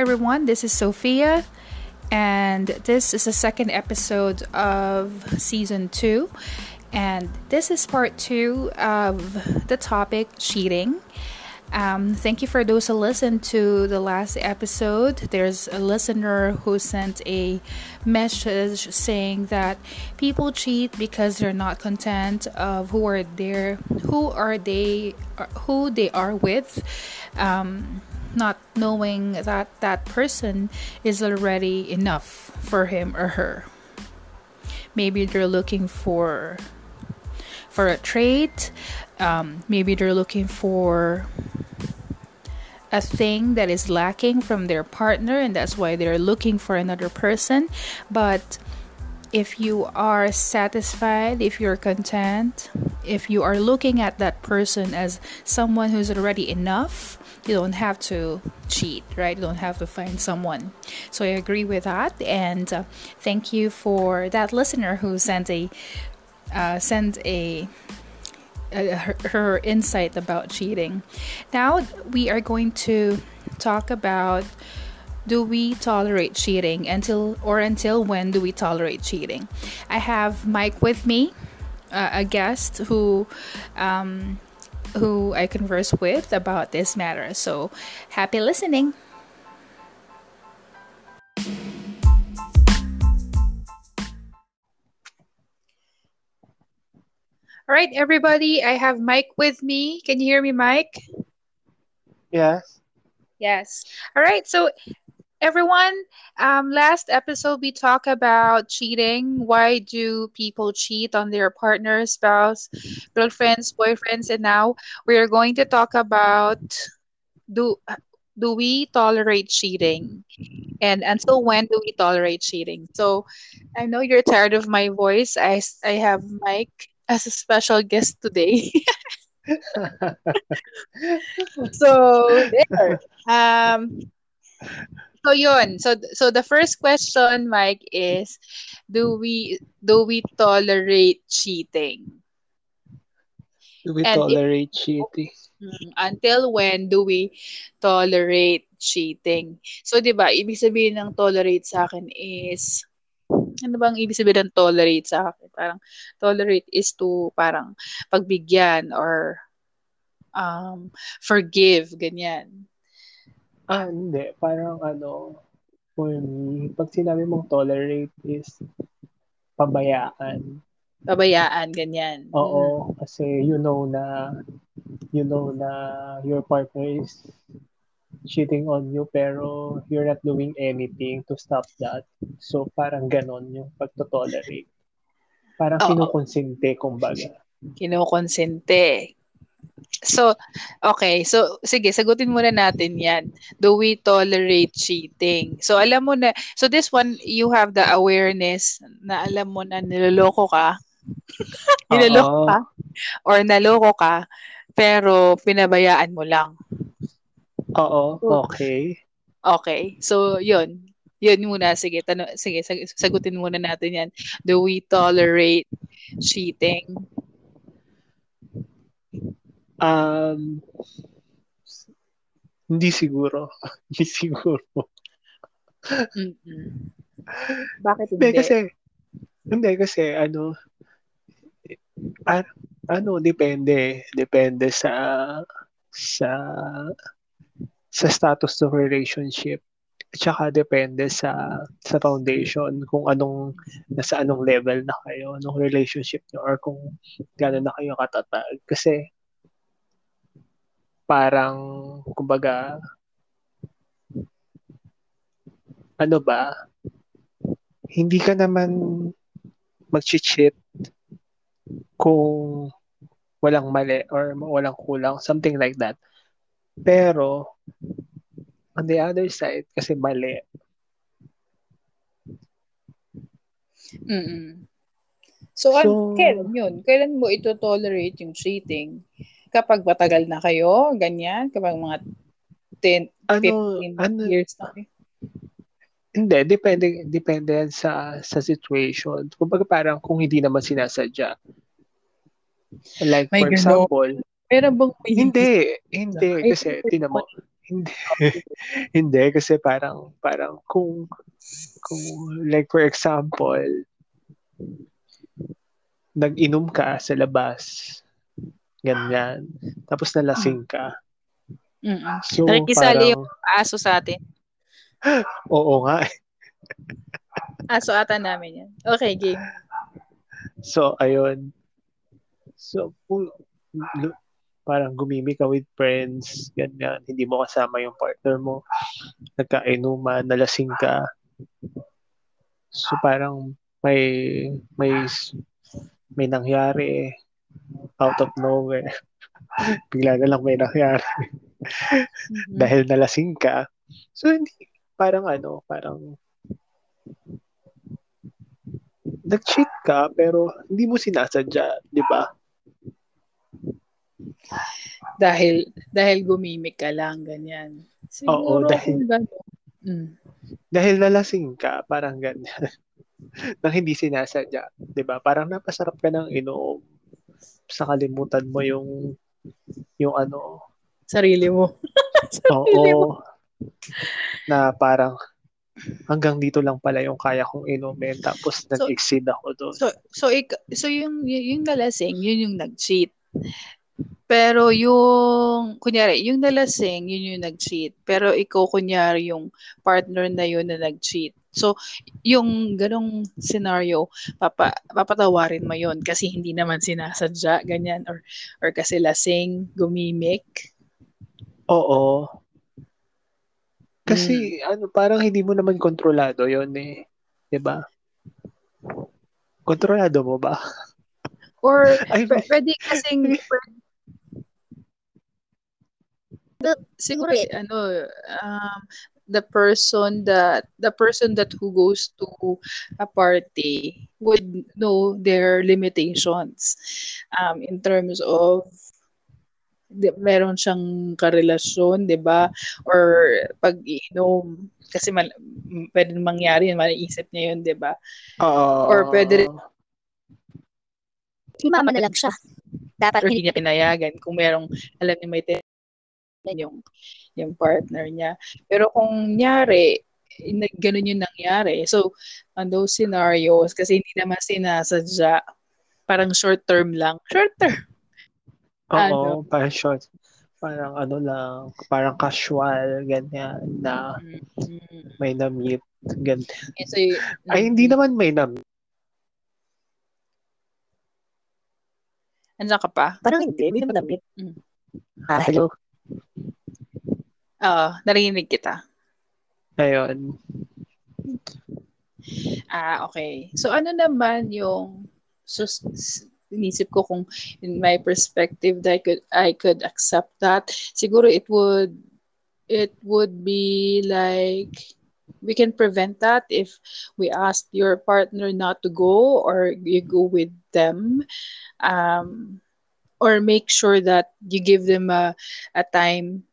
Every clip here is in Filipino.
everyone. This is Sophia, and this is the second episode of season two. And this is part two of the topic cheating. Um, thank you for those who listened to the last episode. There's a listener who sent a message saying that people cheat because they're not content of who are there, who are they, who they are with, um, not knowing that that person is already enough for him or her. Maybe they're looking for for a trait. Um, maybe they're looking for a thing that is lacking from their partner and that's why they're looking for another person but if you are satisfied if you're content if you are looking at that person as someone who's already enough you don't have to cheat right you don't have to find someone so i agree with that and uh, thank you for that listener who sent a uh, sent a uh, her, her insight about cheating. Now we are going to talk about do we tolerate cheating until or until when do we tolerate cheating? I have Mike with me, uh, a guest who um, who I converse with about this matter. So happy listening. All right, everybody, I have Mike with me. Can you hear me, Mike? Yes. Yes. All right, so everyone, um, last episode we talked about cheating. Why do people cheat on their partner, spouse, girlfriends, boyfriends, and now we are going to talk about do do we tolerate cheating and until when do we tolerate cheating so i know you're tired of my voice i i have mike as a special guest today. so there. Um so yun. So so the first question, Mike, is do we do we tolerate cheating? Do we and tolerate if, cheating? Mm, until when do we tolerate cheating? So 'di ba, ibig sabihin ng tolerate sa akin is ano bang ibig sabihin ng tolerate sa akin? Parang tolerate is to parang pagbigyan or um, forgive, ganyan. Ah, hindi. Parang ano, for me, pag sinabi mong tolerate is pabayaan. Pabayaan, ganyan. Oo, kasi you know na you know na your partner is cheating on you pero you're not doing anything to stop that. So parang ganon yung pagtotolerate. Parang Oo. kinukonsente, kumbaga. Kinukonsente. So, okay. So, sige, sagutin muna natin yan. Do we tolerate cheating? So, alam mo na, so this one, you have the awareness na alam mo na niloloko ka. niloloko ka. Or naloko ka, pero pinabayaan mo lang. Oo, okay. Okay. So, yun. Yun muna. Sige, tano, sige, sagutin muna natin yan. Do we tolerate cheating? Um, hindi siguro. hindi siguro. Mm-mm. Bakit hindi? Hindi kasi, hindi kasi, ano, ah, ano, depende. Depende sa, sa, sa status ng relationship tsaka depende sa sa foundation kung anong nasa anong level na kayo ng relationship niyo or kung gaano na kayo katatag kasi parang kumbaga ano ba hindi ka naman mag-cheat kung walang mali or walang kulang something like that pero on the other side, kasi mali. Mm-mm. So, so an- kailan yun? Kailan mo ito tolerate yung cheating? Kapag matagal na kayo, ganyan? Kapag mga 10, ano, 15 ano, years na kayo? Hindi, depende depende sa sa situation. Kumbaga parang kung hindi naman sinasadya. Like My for example, pero bang hindi, hindi kasi tinan mo, Hindi. Hindi kasi parang parang kung kung like for example nag-inom ka sa labas ganyan tapos nalasing ka Mm-mm. so Nakikisali yung aso sa atin. oo nga Aso ata namin yan. Okay, game. so ayun so parang gumimi ka with friends ganyan hindi mo kasama yung partner mo nagkainuman nalasing ka so parang may may may nangyari out of nowhere bigla na lang may nangyari Mhm. dahil nalasing ka. So hindi parang ano, parang nag-cheat ka pero hindi mo sinasadya, 'di ba? Dahil dahil gumimik ka lang, ganyan. Oo, Siguro dahil- kung gano'n. Mm. Dahil nalasing ka, parang ganyan. Nang hindi sinasadya, 'di ba? Parang napasarap ka ng inom. Sa kalimutan mo yung yung ano, Sarili mo. Sarili mo. oo, na parang hanggang dito lang pala yung kaya kong inumin tapos So- nag-exceed ako doon. So so ik- so yung yung nalasing, yun yung nag-cheat. Pero yung kunyari, yung nalasing, yun yung nag-cheat. Pero ikaw kunyari yung partner na yun na nag-cheat. So yung ganong scenario, papa papatawarin mo yun kasi hindi naman sinasadya ganyan or or kasi lasing, gumimik. Oo. Kasi ano parang hindi mo naman kontrolado 'yon eh. 'Di ba? Kontrolado mo ba? Or Ay, p- pwede kasing pwede- siguro ano um, the person that the person that who goes to a party would know their limitations um, in terms of di, meron siyang karelasyon, 'di ba? Or pag-iinom kasi mal, pwede mangyari yun, maiisip niya yun, 'di ba? Oo. Or pwede rin- Mama na lang siya. Dapat or hindi niya pinayagan kung merong alam niya may ten- yung yung partner niya. Pero kung nyari, ganun yung nangyari. So, on those scenarios, kasi hindi naman sinasadya, parang short term lang. Short term. Oo, ano? parang short. Parang ano lang, parang casual, ganyan, na Mm. may na-meet, ganyan. Eh, So, y- Ay, hindi naman may na-meet. Andiyan ka pa? Parang hindi, hindi naman damit. Mm. Ah, hello. Oo, narinig kita. Ayun. Ah, okay. So, ano naman yung sus inisip ko kung in my perspective that I could I could accept that. Siguro it would it would be like we can prevent that if we ask your partner not to go or you go with them um or make sure that you give them a a time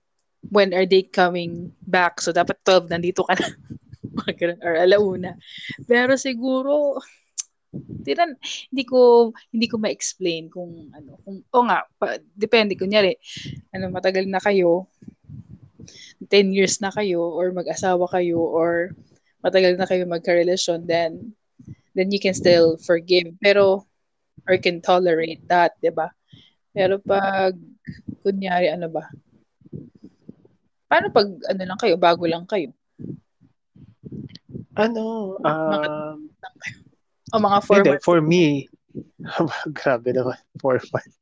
when are they coming back? So dapat 12 nandito ka na. Or alauna. Pero siguro na- hindi ko hindi ko ma-explain kung ano kung o nga pa, depende. Kunyari ano matagal na kayo 10 years na kayo or mag-asawa kayo or matagal na kayo magka-relasyon then then you can still forgive. Pero or can tolerate that 'di ba? Pero pag kunyari ano ba paano pag ano lang kayo bago lang kayo Ano, um, o mga four hindi, months for me, grabe naman, four months.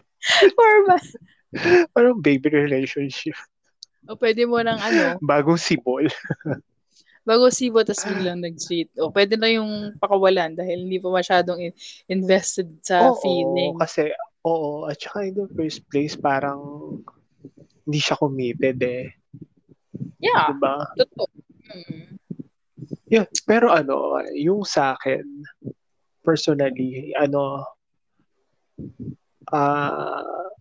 four months Parang baby relationship. o pwede mo nang ano Bagong sibol. bago sibo tas biglang nag-cheat. O pwede na yung pakawalan dahil hindi pa masyadong in- invested sa Oo, feeling. kasi, oo, at saka in the first place, parang hindi siya committed eh. Yeah, Diba? totoo. Mm. Yeah, pero ano, yung sa akin, personally, ano, ah,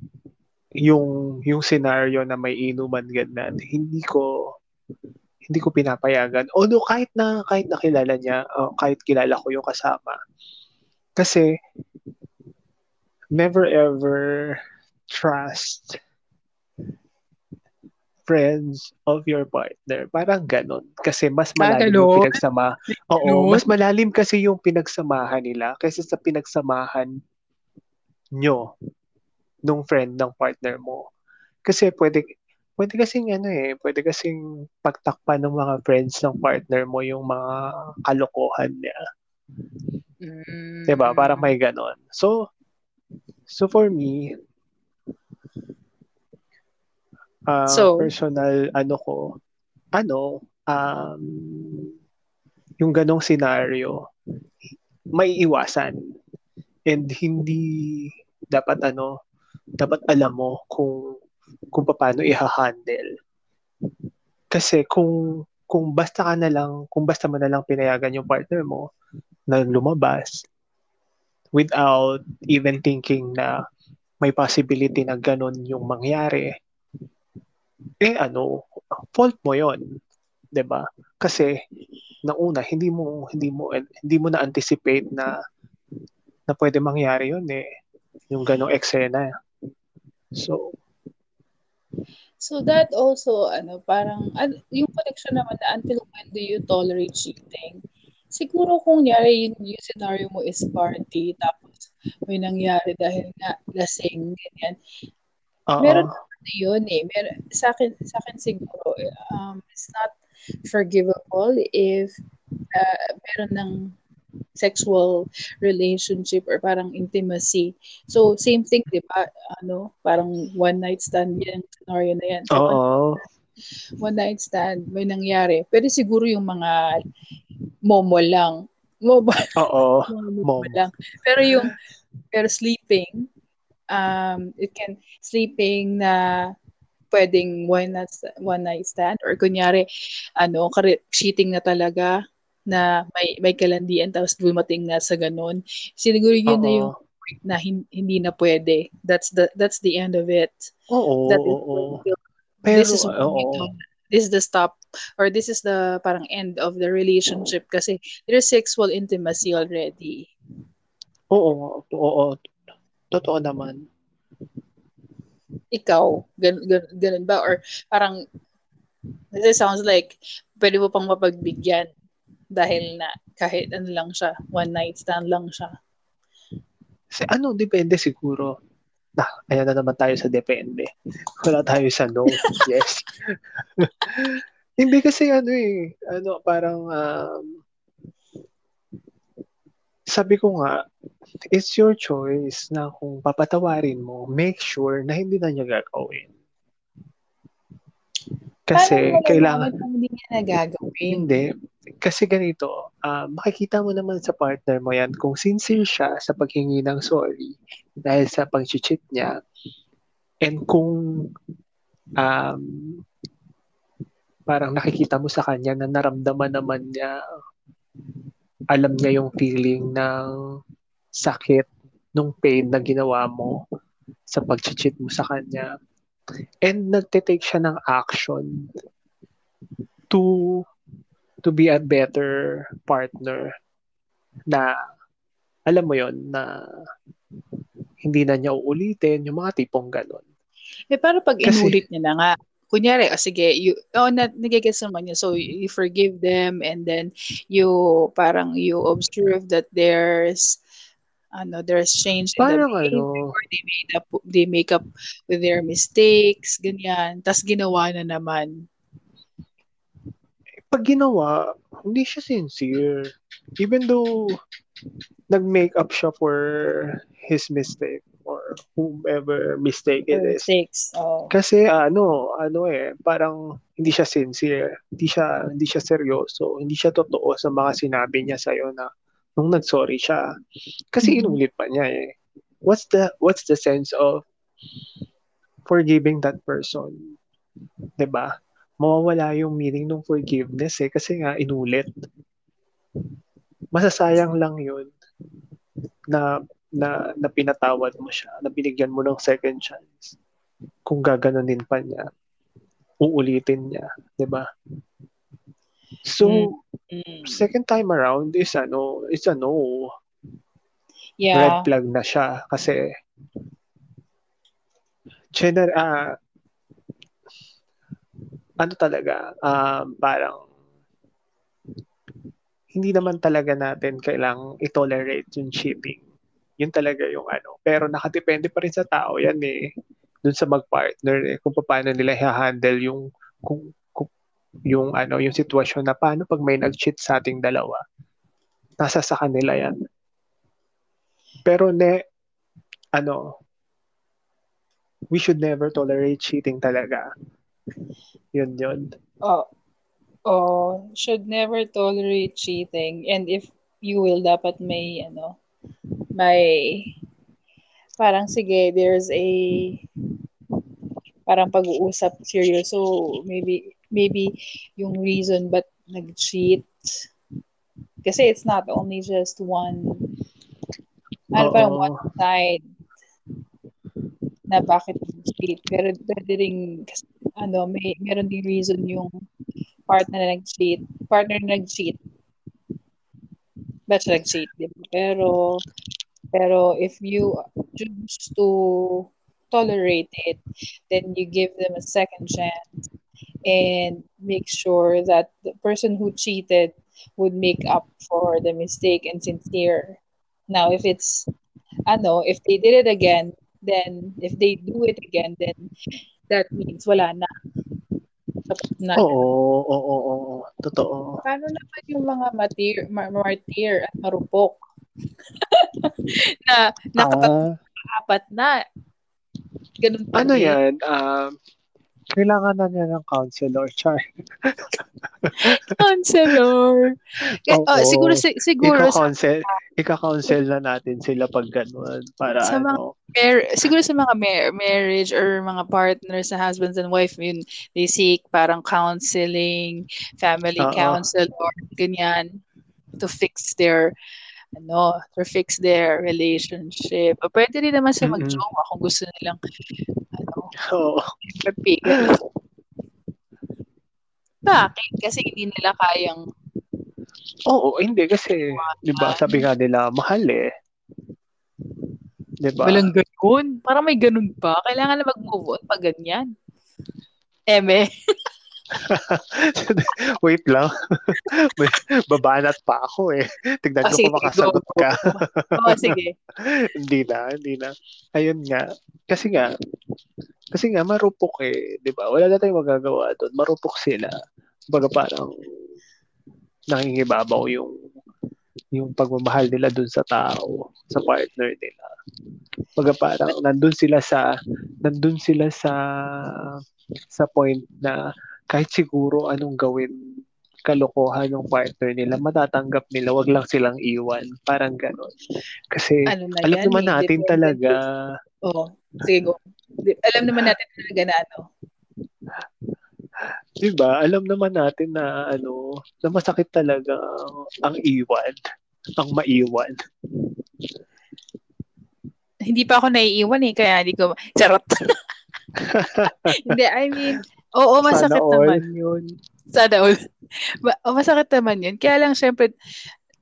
yung yung scenario na may inuman ganyan, hindi ko hindi ko pinapayagan. Although kahit na kahit nakilala niya, o kahit kilala ko yung kasama. Kasi never ever trust friends of your partner. Parang ganon. Kasi mas Ah, malalim ganon? yung pinagsama. Oo, mas malalim kasi yung pinagsamahan nila kaysa sa pinagsamahan nyo nung friend ng partner mo. Kasi pwede pwede kasing ano eh, pwede kasing pagtakpan ng mga friends ng partner mo yung mga kalokohan niya. Mm. 'Di ba? Parang may ganon. So so for me ah, So- personal ano ko ano um yung ganong scenario may iwasan. And hindi dapat ano dapat alam mo kung kung paano i-handle. Kasi kung kung basta ka na lang kung basta mo na lang pinayagan yung partner mo na lumabas without even thinking na may possibility na ganun yung mangyari eh ano fault mo yon 'di ba kasi nauna hindi mo hindi mo hindi mo na anticipate na na pwede mangyari yun eh yung ganong eksena so So that also, ano, parang, an- yung connection naman na until when do you tolerate cheating? Siguro kung nyari yung, yung scenario mo is party, tapos may nangyari dahil nga lasing, ganyan. oo Meron na yun eh. Meron, sa akin, sa akin siguro, um, it's not forgivable if uh, meron ng sexual relationship or parang intimacy. So, same thing, di ba? Ano, parang one night stand yung scenario na yan. Oo one night stand, may nangyari. Pwede siguro yung mga momo lang. Momo, oo momo Momo. lang. Pero yung, pero sleeping, um, it can, sleeping na pwedeng one night, one night stand or kunyari, ano, cheating na talaga na may may kalandian tapos dumating na sa ganun. Siguro yun na yung point na hin- hindi na pwede. That's the that's the end of it. oo That is oo this pero is oo this is the stop or this is the parang end of the relationship kasi there's sexual intimacy already. oo oo totoo naman Ikaw, gan, gan, ganun ba? Or parang, it sounds like, pwede mo pang mapagbigyan dahil na kahit ano lang siya, one night stand lang siya. Kasi ano, depende siguro. Na, ayan na naman tayo sa depende. Wala tayo sa no. yes. Hindi kasi ano eh, ano, parang, um, sabi ko nga, it's your choice na kung papatawarin mo, make sure na hindi na niya gagawin. Kasi Paano kailangan, hindi niya nagagawin? hindi. Kasi ganito, ah, makikita mo naman sa partner mo yan kung sincere siya sa paghingi ng sorry dahil sa pag-cheat niya and kung um, parang nakikita mo sa kanya na naramdaman naman niya alam niya yung feeling ng sakit nung pain na ginawa mo sa pag-cheat mo sa kanya and nagte-take siya ng action to to be a better partner na alam mo yon na hindi na niya uulitin yung mga tipong ganon. Eh, para pag inulit niya na nga, kunyari, oh, sige, you, oh, na, nagigets naman niya. So, you, you forgive them and then you, parang you observe that there's, ano, there's change in the behavior, ano, they made up, they make up with their mistakes, ganyan. Tapos ginawa na naman. pag ginawa, hindi siya sincere. Even though nag-make up siya for his mistake or whomever mistake it is. Mistakes. Oh. Kasi ano, ano eh, parang hindi siya sincere, hindi siya hindi siya seryoso, hindi siya totoo sa mga sinabi niya sa na nung nag-sorry siya. Kasi Mhm. inulit pa niya eh. What's the what's the sense of forgiving that person? 'Di ba? Mawawala yung meaning ng forgiveness eh kasi nga inulit. Masasayang lang 'yun na na, na pinatawad mo siya, na binigyan mo ng second chance kung gaganunin pa niya, uulitin niya, 'di ba? So, Mm. second time around is ano, is a no. Red Yeah. flag na siya kasi gener ah ano talaga, um, parang hindi naman talaga natin kailang i-tolerate yung cheating. Yun talaga yung ano. Pero nakadepende pa rin sa tao yan eh. Dun sa mag-partner eh, kung paano nila i-handle yung kung, kung yung ano yung sitwasyon na paano pag may nag-cheat sa ating dalawa. Nasa sa kanila yan. Pero ne ano we should never tolerate cheating talaga. Yun yun. Oh, oh, should never tolerate cheating. And if you will, dapat may, ano, may, parang sige, there's a, parang pag-uusap serious. So, maybe, maybe yung reason but nag-cheat. Kasi it's not only just one, ano parang one side na bakit nag-cheat. Pero pwede rin, kasi, ano, may, meron din reason yung partner na nag-cheat. Partner na nag-cheat. That's nag-cheat, di ba? Pero, pero if you choose to tolerate it, then you give them a second chance and make sure that the person who cheated would make up for the mistake and sincere. Now, if it's, I know, if they did it again, then if they do it again, then that means wala na. Na. Oo, oo, oo, oo. Totoo. Paano naman yung mga matir, ma- martir at marupok? na nakapag-apat Ah, na. Ganun pa ano din. yan? Um, kailangan na niya ng counselor, Char. Counselor. Oo. oh, siguro si- siguro sa, Ika-counsel, ika-counsel na natin sila pag ganun. Para Sa mga- ano. mar- siguro sa mga mar- marriage or mga partners na husbands and wife, yun, they seek parang counseling, family Oo. counselor, ganyan, to fix their ano, to fix their relationship. O pwede rin naman Mm-mm. mag-jowa kung gusto nilang ano, Oo. magpigil. Bakit? Kasi hindi nila kayang Oo, hindi kasi, di ba, sabi nga nila, mahal eh. Di ba? walang ganun. Parang may ganun pa. Kailangan na mag-move on pag ganyan. Eme. Wait lang. Babanat pa ako eh. Tignan Ah, ko sige, kung makasagot go. ka. Oo, sige. hindi na, hindi na. Ayun nga. Kasi nga, kasi nga marupok eh, 'di ba? Wala na tayong magagawa doon. Marupok sila. Baga parang nangingibabaw yung yung pagmamahal nila doon sa tao, sa partner nila. Baga parang nandun sila sa nandun sila sa sa point na kahit siguro anong gawin kalokohan ng partner nila, matatanggap nila, wag lang silang iwan. Parang ganon. Kasi Ano na alam yan naman eh, natin depende. talaga Oo. Sige, go. Alam naman natin talaga na ano. 'Di ba? Alam naman natin na ano, na masakit talaga ang, ang iwan, ang maiwan. Hindi pa ako naiiwan eh, kaya hindi ko, charot. hindi, I mean, oo, masakit Sana all. naman yun. Sana all. Oh, masakit naman yun. Kaya lang, syempre,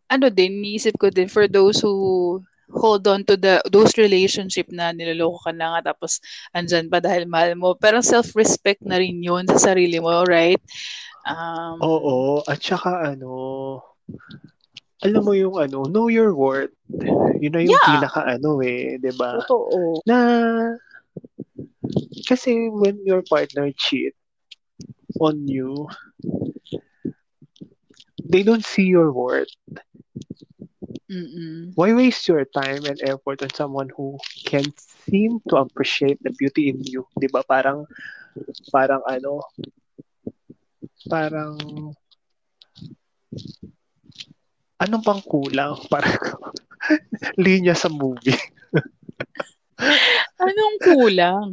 ano din, niisip ko din, for those who hold on to the those relationship na niloloko ka na nga tapos andyan pa dahil mahal mo. Pero self-respect na rin yun sa sarili mo, right? Um, Oo, at saka ano, alam mo yung ano, know your worth. Yun na yung Yeah. pinaka ano eh, 'di ba? Totoo. Na kasi when your partner cheat on you, they don't see your worth. Mm-mm. Why waste your time and effort on someone who can seem to appreciate the beauty in you? 'Di ba? Parang parang ano, parang anong pang kulang? Parang linya sa movie. Anong kulang?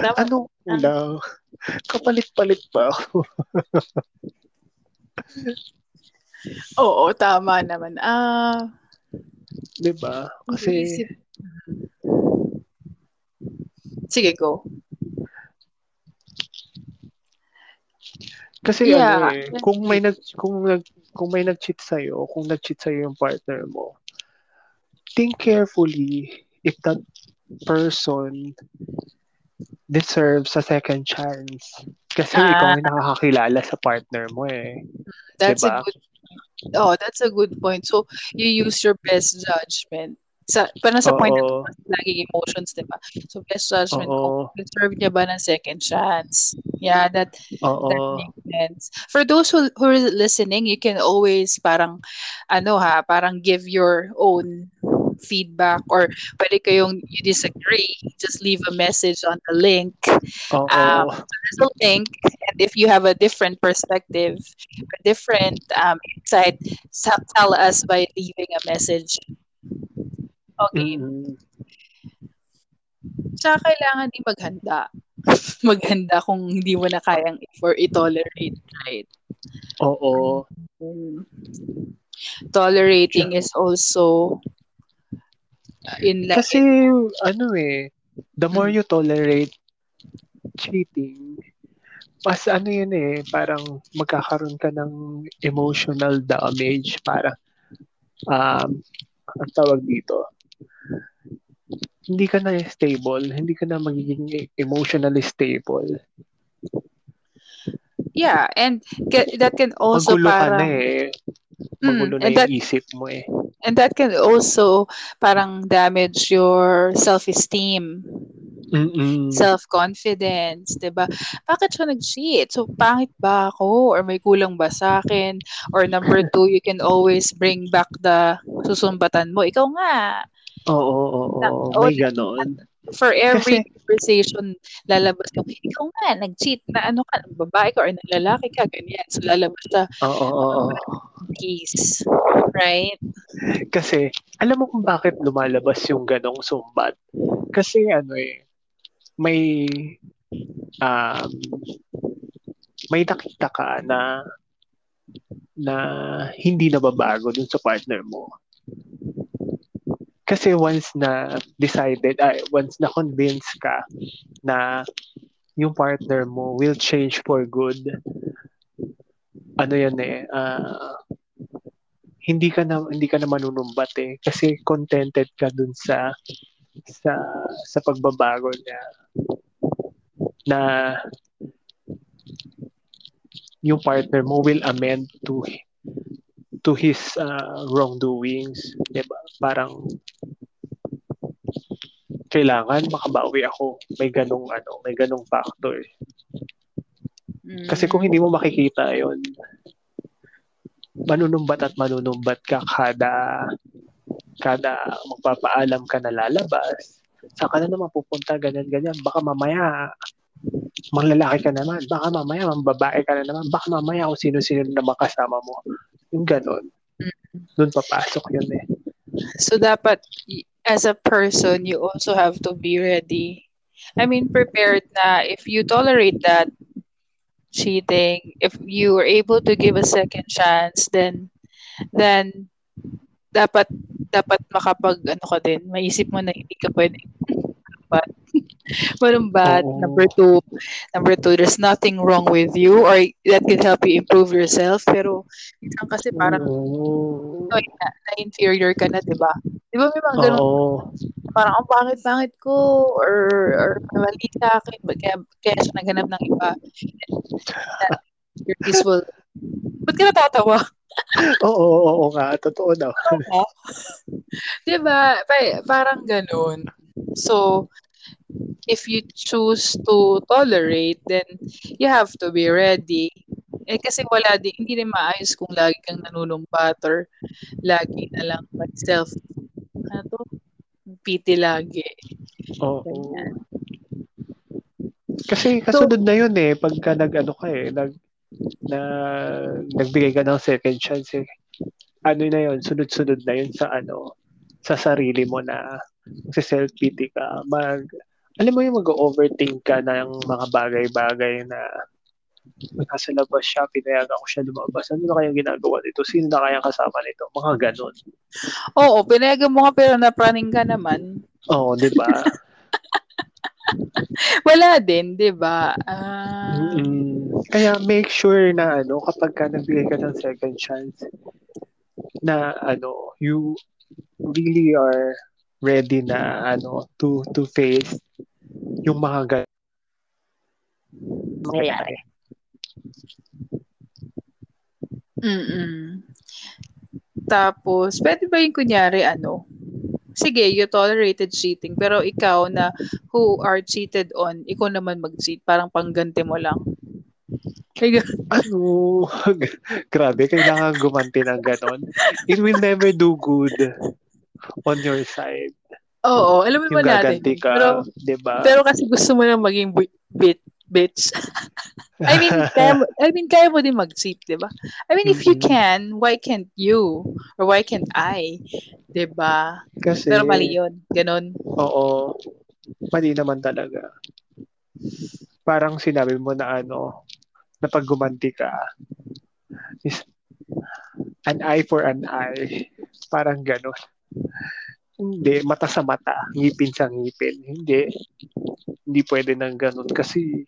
Tama. Anong kulang? Kapalit-palit pa ako. Oo, tama naman. Ah, 'Di ba? Kasi Iniisip- Sige, go. Kasi Yeah. ano eh, kung may nag kung nag kung may nag-cheat sa kung nag-cheat sa yung partner mo, think carefully if that person deserves a second chance. Kasi Ah. ikaw yung nakakakilala sa partner mo eh. That's Diba? a good Oh, that's a good point. So, you use your best judgment. Sa, parang sa point na Oo. laging emotions, di ba? So, best judgment Oo. kung deserve niya ba ng second chance. Yeah, that that Oo. makes sense. For those who, who are listening, you can always parang, ano ha, parang give your own feedback or pwede kayong you disagree, just leave a message on the link. Oo. Um, There's a link, and if you have a different perspective, a different um, insight, tell us by leaving a message. Okay. Mm-mm. Tsaka kailangan din maghanda. maghanda kung hindi mo na kayang for i-tolerate, right? Oo. Um, tolerating is also in like Kasi, ano eh, the more you tolerate cheating, mas ano yun eh, parang magkakaroon ka ng emotional damage, parang, um, ang tawag dito, hindi ka na stable, hindi ka na magiging emotionally stable. yeah, and that can also Magulo ka parang na eh. Mm, Magulo na and yung that isip mo eh. and that can also parang damage your self-esteem. Mm-mm. self-confidence, 'di ba? Bakit siya nag-cheat? So, pangit ba ako? Or may kulang ba sa akin? Or number two, you can always bring back the susumbatan mo. Ikaw nga. Oo, oo, Na- oo. oo, May ganon. For every Kasi- conversation, lalabas ka, ikaw nga, nag-cheat na ano ka, babae ka or lalaki ka, ganyan. So, lalabas siya, Oo, oo, oo. peace. Right? Kasi, alam mo kung bakit lumalabas yung ganong sumbat? Kasi ano eh, may um, may nakita ka na na hindi nababago dun sa partner mo. Kasi once na decided, ay, once na convince ka na yung partner mo will change for good, ano yan eh, ah, hindi ka na hindi ka na manunumbat eh kasi contented ka dun sa sa sa pagbabago niya na yung partner mo will amend to to his uh, wrongdoings, 'di? Parang kailangan makabawi ako. May ganong ano, may ganong factor. Kasi kung hindi mo makikita 'yon, manunumbat at manunumbat ka kada kada magpapaalam ka na lalabas, saan ka na naman pupunta, ganyan, ganyan. Baka mamaya, manglalaki ka naman. Baka mamaya, mambabae ka na naman. Baka mamaya kung sino-sino na naman kasama mo. Yung ganon. Doon papasok yun eh. So dapat as a person, you also have to be ready. I mean, prepared na if you tolerate that cheating, if you are able to give a second chance, then then dapat dapat makapag ano ka din, maisip mo na hindi ka pwede but malumbat. Oo. Number two, number two, there's nothing wrong with you or that can help you improve yourself. Pero minsan kasi parang Oo. ikaw ay na, na-inferior ka na, di ba? Di ba may mga ganun Oo. parang ang pangit-pangit ko or or mali sa akin kaya, kaya siya naghanap ng iba that your peace will ba't ka natatawa? Oo, oo, oo nga. Totoo na. di ba? Pa- parang ganun. So, if you choose to tolerate, then you have to be ready. Eh kasi wala din, hindi rin maayos kung lagi kang nanunumpat or lagi na lang mag-self, ano to? Pity lagi. Oo. Ganyan. Kasi kasunod na yun eh. Pagka nag-ano ka eh. Nag, na, nagbigay ka ng second chance eh. Ano na yun? Sunod-sunod na yun sa ano sa sarili mo na sa self-pity ka. Mag, alam mo yung mag-overthink ka ng mga bagay-bagay na nasa labas siya, pinayagan ko siya lumabas. Ano na kayang ginagawa nito? Sino na kayang kasama nito? Mga ganon. Oo, pinayagan mo nga pero napraning ka naman. Oo, di ba? Wala din, di ba? Ah, Mm-mm. Kaya make sure na ano, kapag ka nagbigay ka ng second chance, na ano, you really are ready na ano to to face yung mga gan- mangyayari. Mm-mm. Tapos, pwede ba yung kunyari, ano, sige, you tolerated cheating, pero ikaw na who are cheated on, ikaw naman mag-cheat, parang pangganti mo lang. Kaya, Ano? Grabe, kailangan gumanti ng ganon. It will never do good on your side. Oo, alam mo naman natin. ka, Pero, di ba? pero kasi gusto mo lang maging bit, bitch. I mean, kaya mo, I mean, kaya mo din mag-cheat, di ba? I mean, if you Mhm. can, why can't you? Or why can't I? Di ba? Kasi, Pero mali yun. Ganon. oo, mali naman talaga. Parang sinabi mo na ano, na pag gumanti ka, is an eye for an eye. Parang ganon. Hindi, mata sa mata, ngipin sa ngipin. Hindi. Hindi pwede ng ganon kasi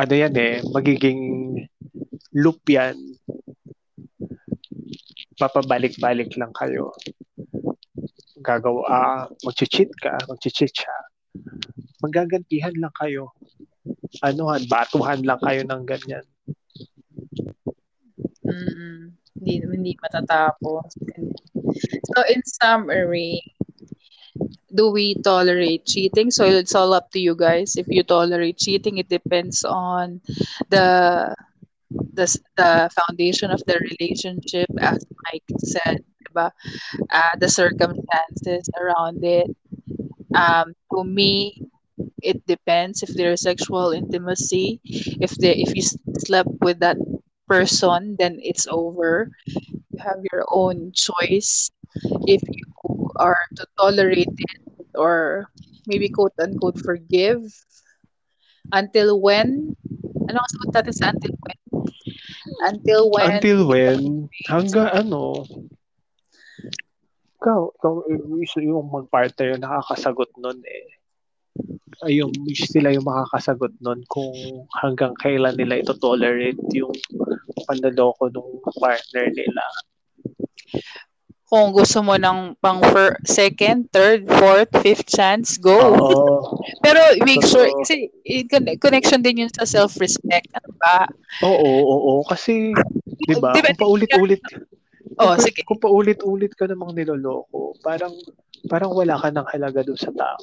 ano yan eh, magiging loop yan. Papabalik-balik lang kayo. Gagawa, ah, mag-cheat ka, mag-cheat siya. Magagantihan lang kayo. Anuhan, batuhan lang kayo ng ganyan. Mm-mm. Hindi, hindi matatapos. So, in summary, do we tolerate cheating? So, it's all up to you guys. If you tolerate cheating, it depends on the the, the foundation of the relationship, as Mike said, diba? Uh, the circumstances around it. Um, to me, it depends if there's sexual intimacy. If the if you slept with that person, then it's over. You have your own choice. If you are to tolerate it or maybe quote unquote forgive until when? Ano ang sagot natin sa until when? Until when? Until when? Hanggang ano? Ikaw, ikaw yung- mag-partner yung nakakasagot nun eh. Yung sila yung makakasagot nun kung hanggang kailan nila ito tolerate yung panloloko ng partner nila. Kung gusto mo ng pang fir- second, third, fourth, fifth chance, go. Oo. Pero make sure, kasi con- connection din yun sa self-respect. Ano ba? Oo, oo, oo. Kasi, di ba, Di ba, kung paulit-ulit, Oh, kung, sige. kung paulit-ulit ka namang niloloko, parang, parang wala ka ng halaga doon sa tao.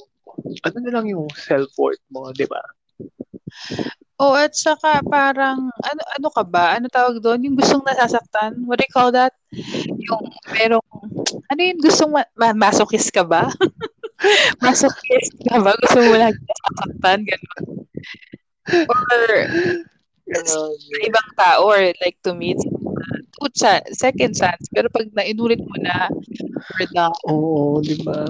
Ano na lang yung self-worth mo, di ba? Oh, at saka parang, ano, ano ka ba? Ano tawag doon? Yung gustong nasasaktan? What do you call that? Yung merong, ano yung gustong ma- ma- masochist ka ba? masochist ka ba? Gusto mo lagi nasasaktan? Ganun. Or sa ibang tao or like to me, it's uh, two second chance. Pero pag nainulit mo na, you're done. Oo, di ba?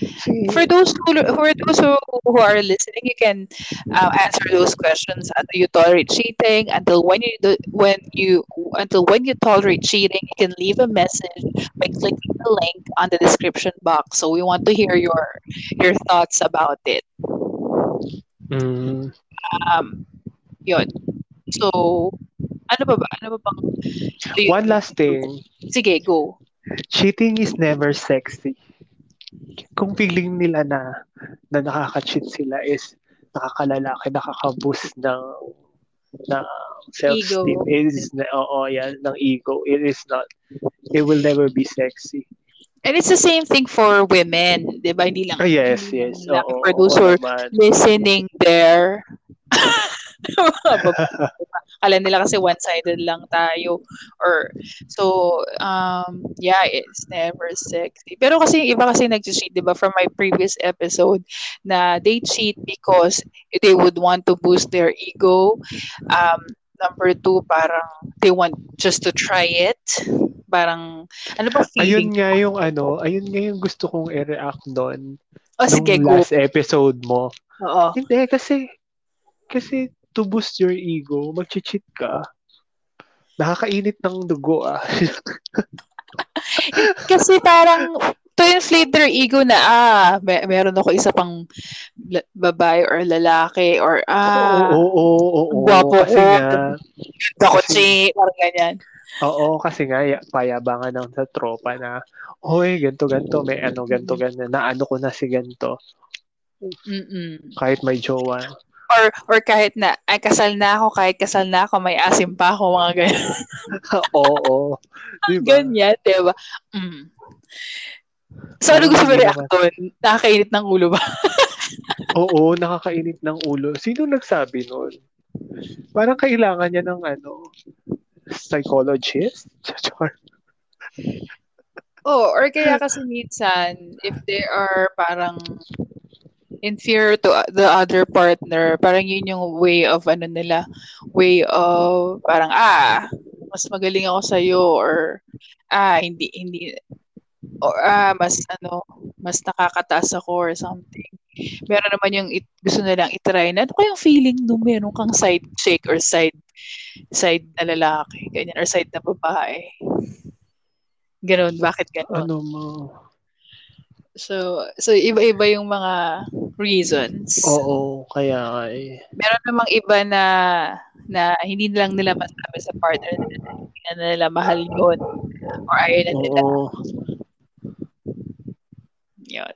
Kasi, For those who for those who, who are listening, you can uh, answer those questions. Until you tolerate cheating, until when you do, when you until when you tolerate cheating, you can leave a message by clicking the link on the description box. So we want to hear your your thoughts about it. mm, Um, yun. So, ano ba ba? Ano ba bang? you- one last thing, Sige, go. cheating is never sexy. Kung feeling nila na na nakaka-cheat sila is nakakalalaki, nakaka-boost ng ng self-esteem. Ego. Is, na- oo, yan, ng ego. It is not, it will never be sexy. And it's the same thing for women, 'di ba? Hindi lang. Ah, yes, yes. Oo, those oo naman. listening there. Akala nila kasi one-sided lang tayo. Or, so, um, yeah, it's never sexy. Pero kasi yung iba kasi nag-cheat, di ba, from my previous episode, na they cheat because they would want to boost their ego. Um, number two, parang they want just to try it. Parang, ano ba Ayun feeling? nga yung ano, ayun nga yung gusto kong i-react doon. Oh, sige, nung go. last episode mo. Oo. Hindi, kasi, kasi to boost your ego, mag-cheat ka. Nakakainit ng dugo ah. Kasi parang to inflate their ego na ah, may, meron ako isa pang la- babae or lalaki or ah, oo, oo, oo, oo. Gwapo Kasi ko. nga, ako kasi- si, parang ganyan. oo, kasi nga, ya- payabangan ng sa tropa na, hoy, ganto ganto may ano, ganto ganto na ano ko na si ganto. Mm-mm. Kahit may jowa. Or, or kahit na, ay kasal na ako, kahit kasal na ako, may asim pa ako, mga ganyan. Oo. Diba? Ganyan, diba? Mm. So, ano gusto mo hindi react doon? Nakakainit ng ulo ba? Oo, nakakainit ng ulo. Sino nagsabi nun? Parang kailangan niya ng ano, psychologist? Char. Oh, or kaya kasi minsan, if they are parang inferior to the other partner, parang yun yung way of ano nila, way of parang ah, mas magaling ako sa or ah, hindi hindi or ah, mas ano, mas nakakataas ako or something. Meron naman yung it, gusto nilang itry na ano kayang feeling nung meron kang side chick or side side na lalaki, ganyan, or side na babae. Ganun, bakit ganun? Ano mo? So, so iba-iba yung mga reasons. Oo, kaya nga eh. Meron namang iba na na hindi lang nila masabi sa partner nila, hindi na nila mahal yun or ayaw na nila Oo. yun.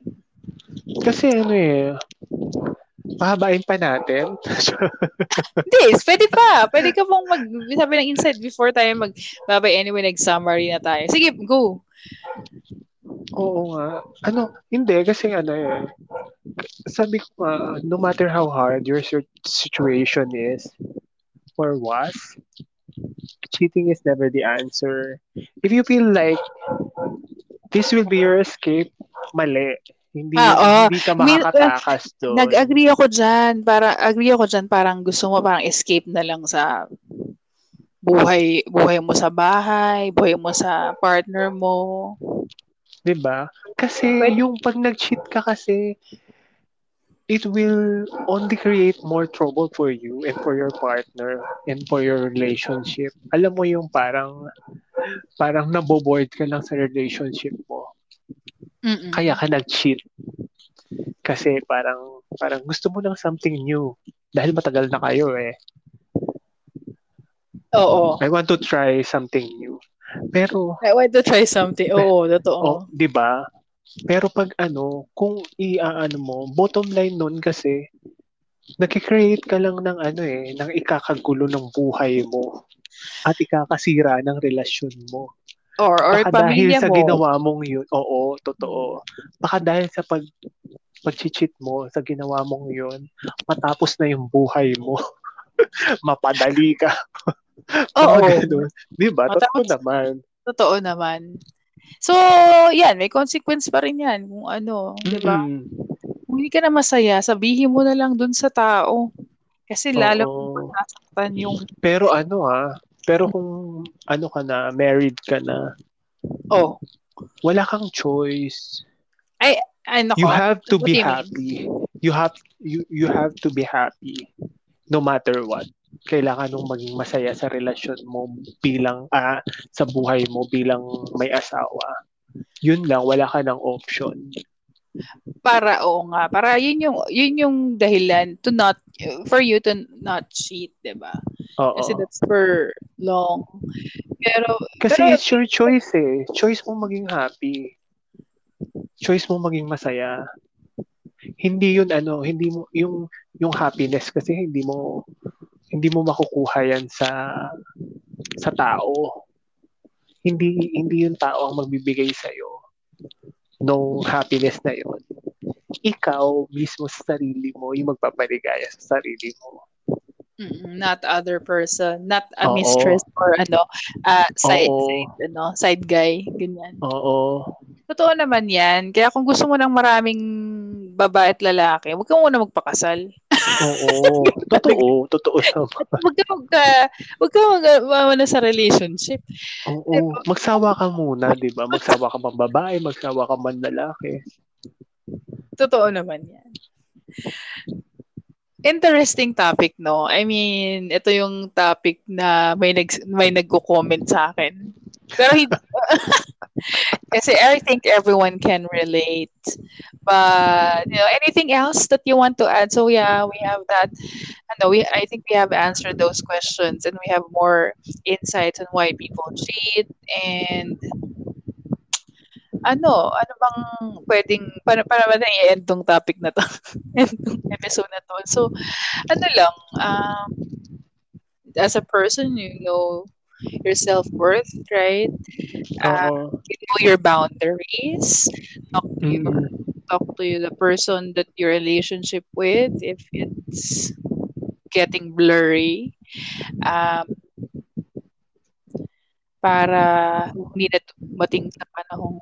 Kasi ano eh, pahabain pa natin. Hindi, pwede pa. Pwede ka pong mag, sabi ng inside before tayo mag, babay anyway, nag-summary na tayo. Sige, go. Oo nga. Ano, hindi kasi ano eh. Sabi ko nga, no matter how hard your situation is or was, cheating is never the answer. If you feel like this will be your escape, mali. Hindi, Ah, oo. hindi ka Min- makakatakas doon. Nag-agree ako dyan. Para, agree ako dyan, parang gusto mo parang escape na lang sa buhay buhay mo sa bahay, buhay mo sa partner mo. 'Di ba? Kasi yung pag nag-cheat ka kasi it will only create more trouble for you and for your partner and for your relationship. Alam mo yung parang parang naboboard ka lang sa relationship mo. Mm-mm. Kaya ka nag-cheat. Kasi parang parang gusto mo ng something new dahil matagal na kayo eh. Oo. I want to try something new. Pero I want to try something. Oo, totoo. Oh, 'di ba? Pero pag ano, kung i-ano mo, bottom line nun kasi nagki-create ka lang ng ano eh, ng ikakagulo ng buhay mo at ikakasira ng relasyon mo. Or, or Baka dahil sa mo. ginawa mong yun, oo, totoo. Baka dahil sa pag pag-cheat mo, sa ginawa mong yun, matapos na yung buhay mo. Mapadali ka. Oo. Mga ganun. Di ba? Totoo Matapos- naman. Totoo naman. So, yan, may consequence pa rin yan. Kung ano, di ba? Kung hindi ka na masaya, sabihin mo na lang dun sa tao. Kasi lalo nasaktan yung, Pero ano ah, pero kung ano ka na, married ka na, oh, wala kang choice. ay, nako. You have to be happy. You have you you have to be happy no matter what. Kailangan mong maging masaya sa relasyon mo bilang ah, sa buhay mo bilang may asawa. Yun lang, wala ka ng option. para, oo nga, para yun yung, yun yung dahilan to not, for you to not cheat, di ba? Kasi that's for long. Pero, Kasi pero- it's your choice eh. Choice mo maging happy. Choice mo maging masaya. Hindi yun ano, hindi mo yung yung happiness kasi hindi mo hindi mo makukuha yan sa sa tao. Hindi hindi yung tao ang magbibigay sa iyo ng happiness na yon. Ikaw mismo sa sarili mo yung magpapaligaya sa sarili mo. mm, not other person, not a Oo. mistress or ano, uh, side, Oo. side, ano, side guy, ganyan. Oo. Totoo naman yan. Kaya kung gusto mo ng maraming babae at lalaki, huwag ka muna magpakasal. Oo. Totoo. Totoo naman. Huwag ka, huwag ka, huwag ka mag, sa relationship. Oo. Magsawa ka muna, di ba? Magsawa ka man babae, magsawa ka man lalaki. Totoo naman yan. Interesting topic, no? I mean, ito yung topic na may nag may nagko-comment sa akin. Pero hindi kasi I think everyone can relate. But you know, anything else that you want to add? So yeah, we have that. Ano, we I think we have answered those questions and we have more insights on why people cheat and ano, ano bang pwedeng, para, para ba na i-end tong topic na to? end episode na to. So, ano lang, um, as a person, you know your self-worth, right? Uh, you know your boundaries. Talk to your Mm. talk to you, the person that your relationship with if it's getting blurry um, para hindi na mating sa panahong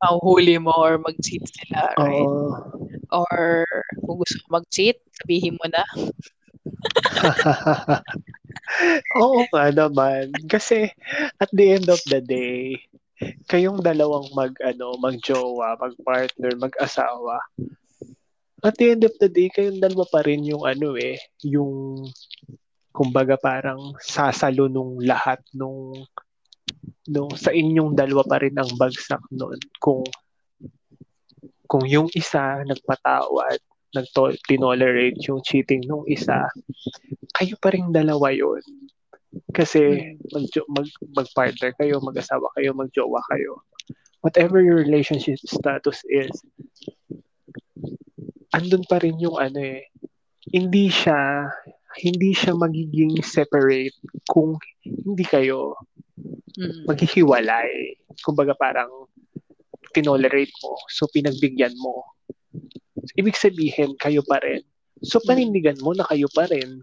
mahuhuli mo or mag-cheat sila, right? Oo. Or kung gusto mo mag-cheat, sabihin mo na. Oo nga naman. Kasi at the end of the day, kayong dalawang mag ano, magjowa, mag-partner, mag-asawa. At the end of the day, kayong dalawa pa rin yung ano eh, yung kumbaga parang sasalo nung lahat nung nung sa inyong dalawa pa rin ang bagsak noon kung kung yung isa nagpatawad, nagto tolerate yung cheating nung isa, kayo pa rin dalawa yon kasi mag, mag, mag-partner kayo, mag-asawa kayo, magjowa kayo. Whatever your relationship status is, andun pa rin yung ano eh, hindi siya, hindi siya magiging separate kung hindi kayo Mm. maghihiwalay. Kumbaga parang tinolerate mo, so pinagbigyan mo. So, ibig sabihin, kayo pa rin. So panindigan mo na kayo pa rin.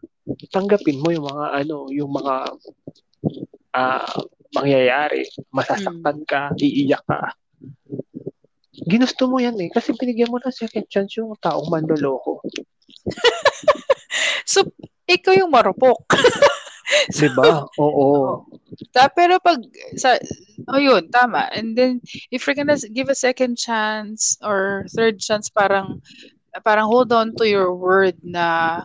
Tanggapin mo yung mga ano, yung mga ah mangyayari. Masasaktan ka, iiyak ka. Ginusto mo yan eh. Kasi binigyan mo ng second chance yung taong manloloko. So, ikaw yung marupok. Diba? Oo. Ta, pero pag, sa, oh yun, tama. And then, if you're gonna give a second chance or third chance, parang, parang hold on to your word na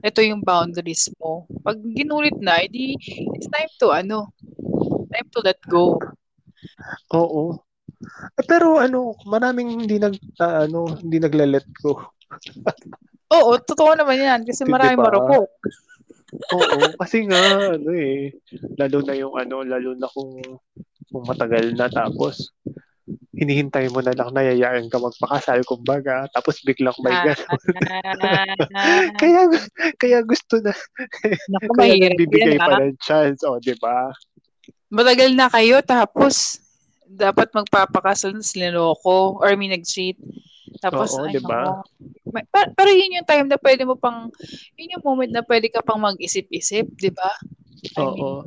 ito yung boundaries mo. Pag ginulit na, edi, it's time to, ano, time to let go. Oo. Eh, pero ano, maraming hindi nag ah, ano, hindi nagla-let go. Oo, totoo naman yan. Kasi Di maraming ba? marupok. Oo, kasi nga ano eh, lalo na yung ano, lalo na kung kung matagal na tapos hinihintay mo na lang na yayain ka magpakasal kumbaga tapos biglang may Ah, gano'n. ah, kaya kaya gusto na Naku, kaya yan, pa ng chance, oh, 'di ba? Matagal na kayo, tapos dapat magpapakasal na siniloko or may nag-cheat. Tapos, Oo, di ba? pa- pero yun yung time na pwede mo pang, yun yung moment na pwede ka pang mag-isip-isip, di ba? I Oo.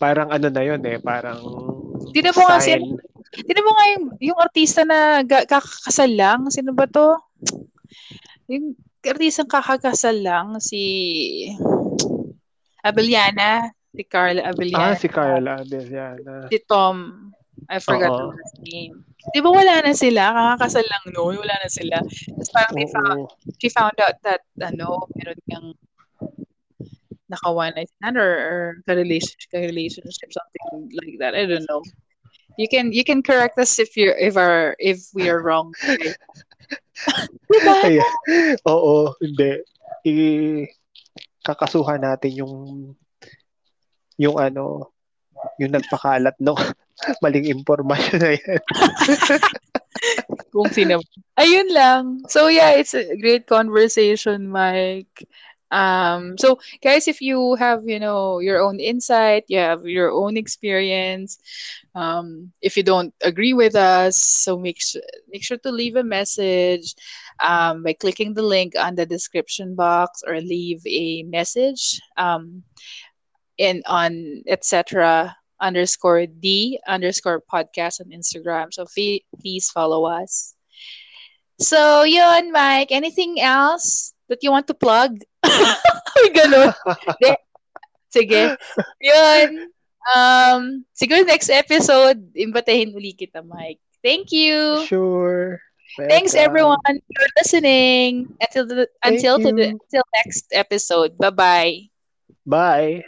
Parang ano na 'yon eh, parang Tignan mo nga sign. Tinan mo nga yung, yung artista na ga- kakakasal lang. Sino ba to? Yung artista kakakasal lang, si Abeliana. Si Carla Abeliana. Ah, si Carla Abeliana. si Tom. I forgot Oo. the last name. Di ba wala na sila? Kakakasal lang noon. Wala na sila. Tapos parang they found, she found out that, ano, meron niyang naka one night stand or, or ka-relationship, ka-relationship, something like that. I don't know. You can you can correct us if you if our if we are wrong. Okay? diba? Oo, hindi. I, kakasuhan natin yung yung ano, yung nagpakalat no maling impormasyon na yan. Kung sino. Ayun lang. So yeah, it's a great conversation, Mike. Um, so guys, if you have, you know, your own insight, you have your own experience, um, if you don't agree with us, so make sure make sure to leave a message um, by clicking the link on the description box or leave a message um, in on etc underscore d underscore podcast on Instagram. So please follow us. So yun, Mike. Anything else that you want to plug? Ganun. Di. Sige. Yun. Um, siguro next episode, imbatahin uli kita, Mike. Thank you. Sure. Thanks Welcome. everyone for listening. Until the, Thank until to the, until next episode. Bye-bye. Bye.